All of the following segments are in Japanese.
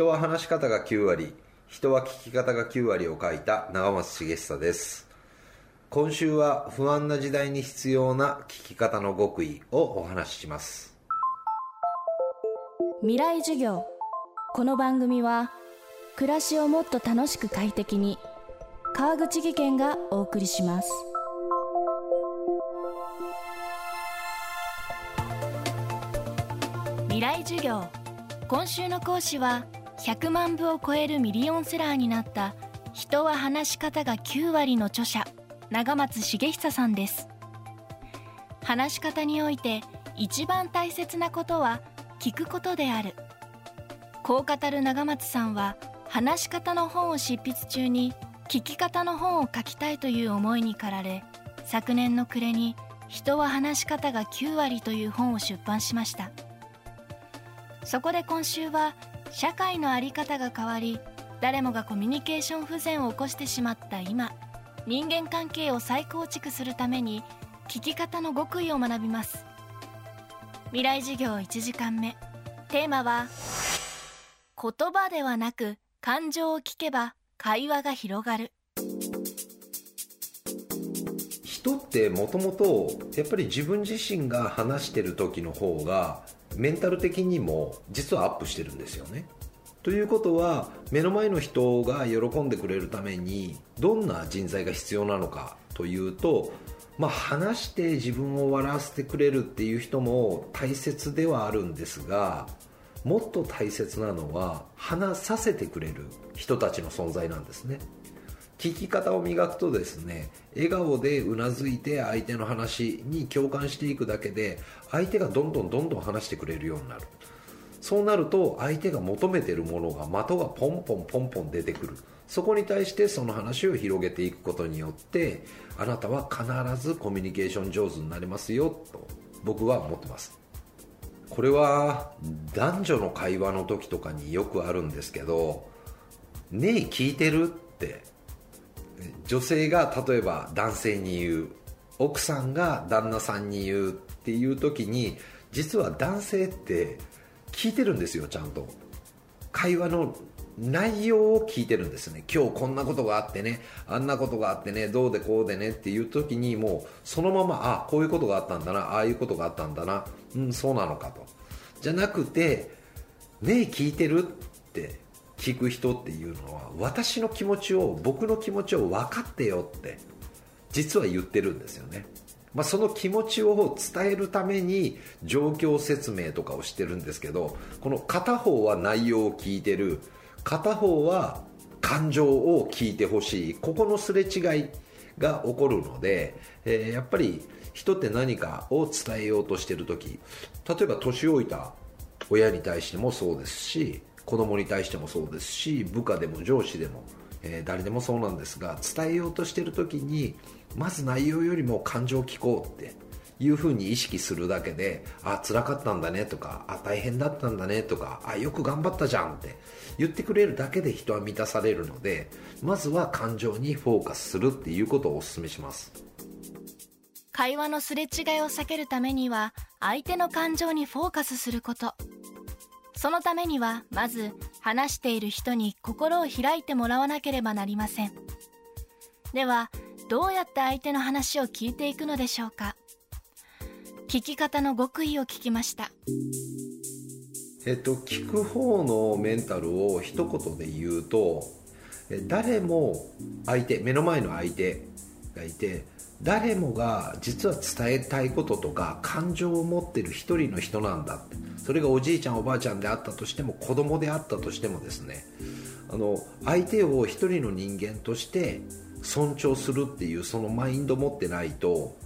人は話し方が9割人は聞き方が9割を書いた長松茂久です。今週は不安な時代に必要な聞き方の極意をお話しします。未来授業。この番組は暮らしをもっと楽しく快適に川口義賢がお送りします。未来授業。今週の講師は100万部を超えるミリオンセラーになった人は話し方が9割の著者長松茂久さんです。話し方において一番大切なことは聞くことである。こう語る長松さんは話し方の本を執筆中に聞き方の本を書きたいという思いに駆られ昨年の暮れに人は話し方が9割という本を出版しました。そこで今週は社会の在り方が変わり誰もがコミュニケーション不全を起こしてしまった今人間関係を再構築するために聞き方の極意を学びます。未来授業1時間目。テーマは言葉ではなく感情を聞けば会話が広がる。人ってもともとやっぱり自分自身が話してる時の方がメンタル的にも実はアップしてるんですよね。ということは目の前の人が喜んでくれるためにどんな人材が必要なのかというとまあ、話して自分を笑わせてくれるっていう人も大切ではあるんですがもっと大切なのは話させてくれる人たちの存在なんですね。聞き方を磨くとですね笑顔でうなずいて相手の話に共感していくだけで相手がどんどんどんどん話してくれるようになる。そうなると相手が求めてるものが的がポンポンポンポン出てくる。そこに対してその話を広げていくことによってあなたは必ずコミュニケーション上手になりますよと僕は思ってます。これは男女の会話の時とかによくあるんですけど「ねえ聞いてる?」って女性が例えば男性に言う奥さんが旦那さんに言うっていう時に実は男性って聞いてるんですよちゃんと。会話の内容を聞いてるんですね。今日こんなことがあってね。あんなことがあってね。どうでこうでねっていう時にもうそのままあこういうことがあったんだな。ああいうことがあったんだな。うんそうなのかと。じゃなくてねえ聞いてるって。聞く人っていうのは私の気持ちを僕の気持ちを分かってよって実は言ってるんですよね。まあ、その気持ちを伝えるために状況説明とかをしてるんですけどこの片方は内容を聞いてる片方は感情を聞いてほしいここのすれ違いが起こるので、えー、やっぱり人って何かを伝えようとしてる時例えば年老いた親に対してもそうですし子供に対してもそうですし部下でも上司でも、えー、誰でもそうなんですが伝えようとしてる時にまず内容よりも感情を聞こうっていうふうに意識するだけであ辛かったんだねとかあ大変だったんだねとかあよく頑張ったじゃんって言ってくれるだけで人は満たされるのでまずは感情にフォーカスするっていうことをお勧めします。会話のすれ違いを避けるためには相手の感情にフォーカスすること。そのためにはまず話している人に心を開いてもらわなければなりません。ではどうやって相手の話を聞いていくのでしょうか？聞き方の極意を聞きました。えっと聞く方のメンタルを一言で言うと誰も相手目の前の相手がいて誰もが実は伝えたいこととか感情を持ってる一人の人なんだって。それがおじいちゃんおばあちゃんであったとしても子供であったとしてもですね。あの相手を一人の人間として尊重するっていうそのマインド持ってないと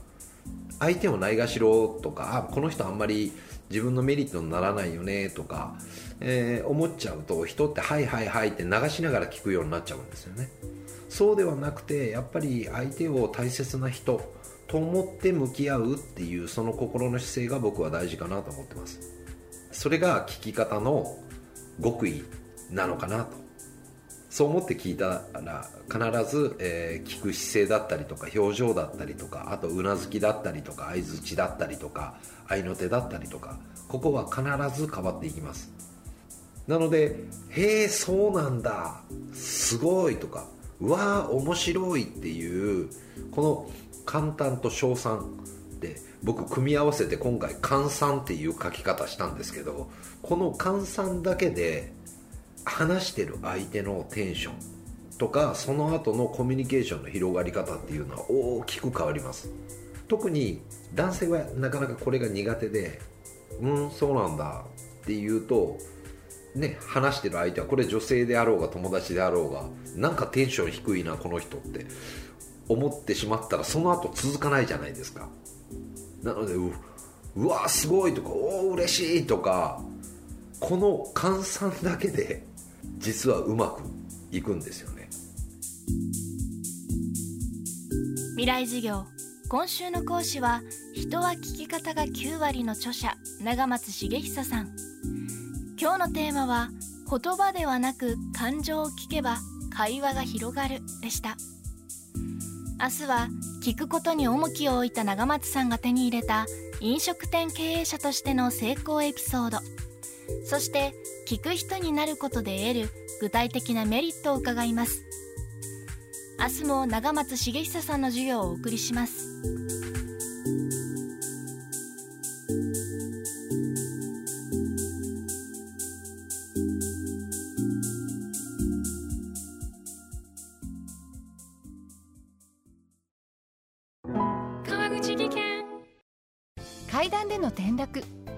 相手をないがしろとかあこの人あんまり自分のメリットにならないよねとか、えー、思っちゃうと人ってはいはいはいって流しながら聞くようになっちゃうんですよね。そうではなくてやっぱり相手を大切な人と思って向き合うっていうその心の姿勢が僕は大事かなと思ってます。それが聞き方の極意なのかなと。そう思って聞いたら必ず、えー、聞く姿勢だったりとか表情だったりとかあとうなずきだったりとか相づちだったりとか合いの手だったりとかここは必ず変わっていきます。なので「へえそうなんだすごい」とか「うわー面白い」っていうこの簡単と称賛で僕組み合わせて今回「換算」っていう書き方したんですけどこの換算だけで話してる相手のテンションとかその後のコミュニケーションの広がり方っていうのは大きく変わります。特に男性はなかなかこれが苦手でうんそうなんだっていうとね話してる相手はこれ女性であろうが友達であろうがなんかテンション低いなこの人って思ってしまったらその後続かないじゃないですか。なのでううわすごいとかおお嬉しいとかこの換算だけで実はうまくいくんですよね。未来授業今週の講師は人は聞き方が9割の著者長松茂久さん。今日のテーマは言葉ではなく感情を聞けば会話が広がるでした。明日は聞くことに重きを置いた長松さんが手に入れた飲食店経営者としての成功エピソード。そして聞く人になることで得る具体的なメリットを伺います。明日も長松茂久さんの授業をお送りします。川口技研。階段での転落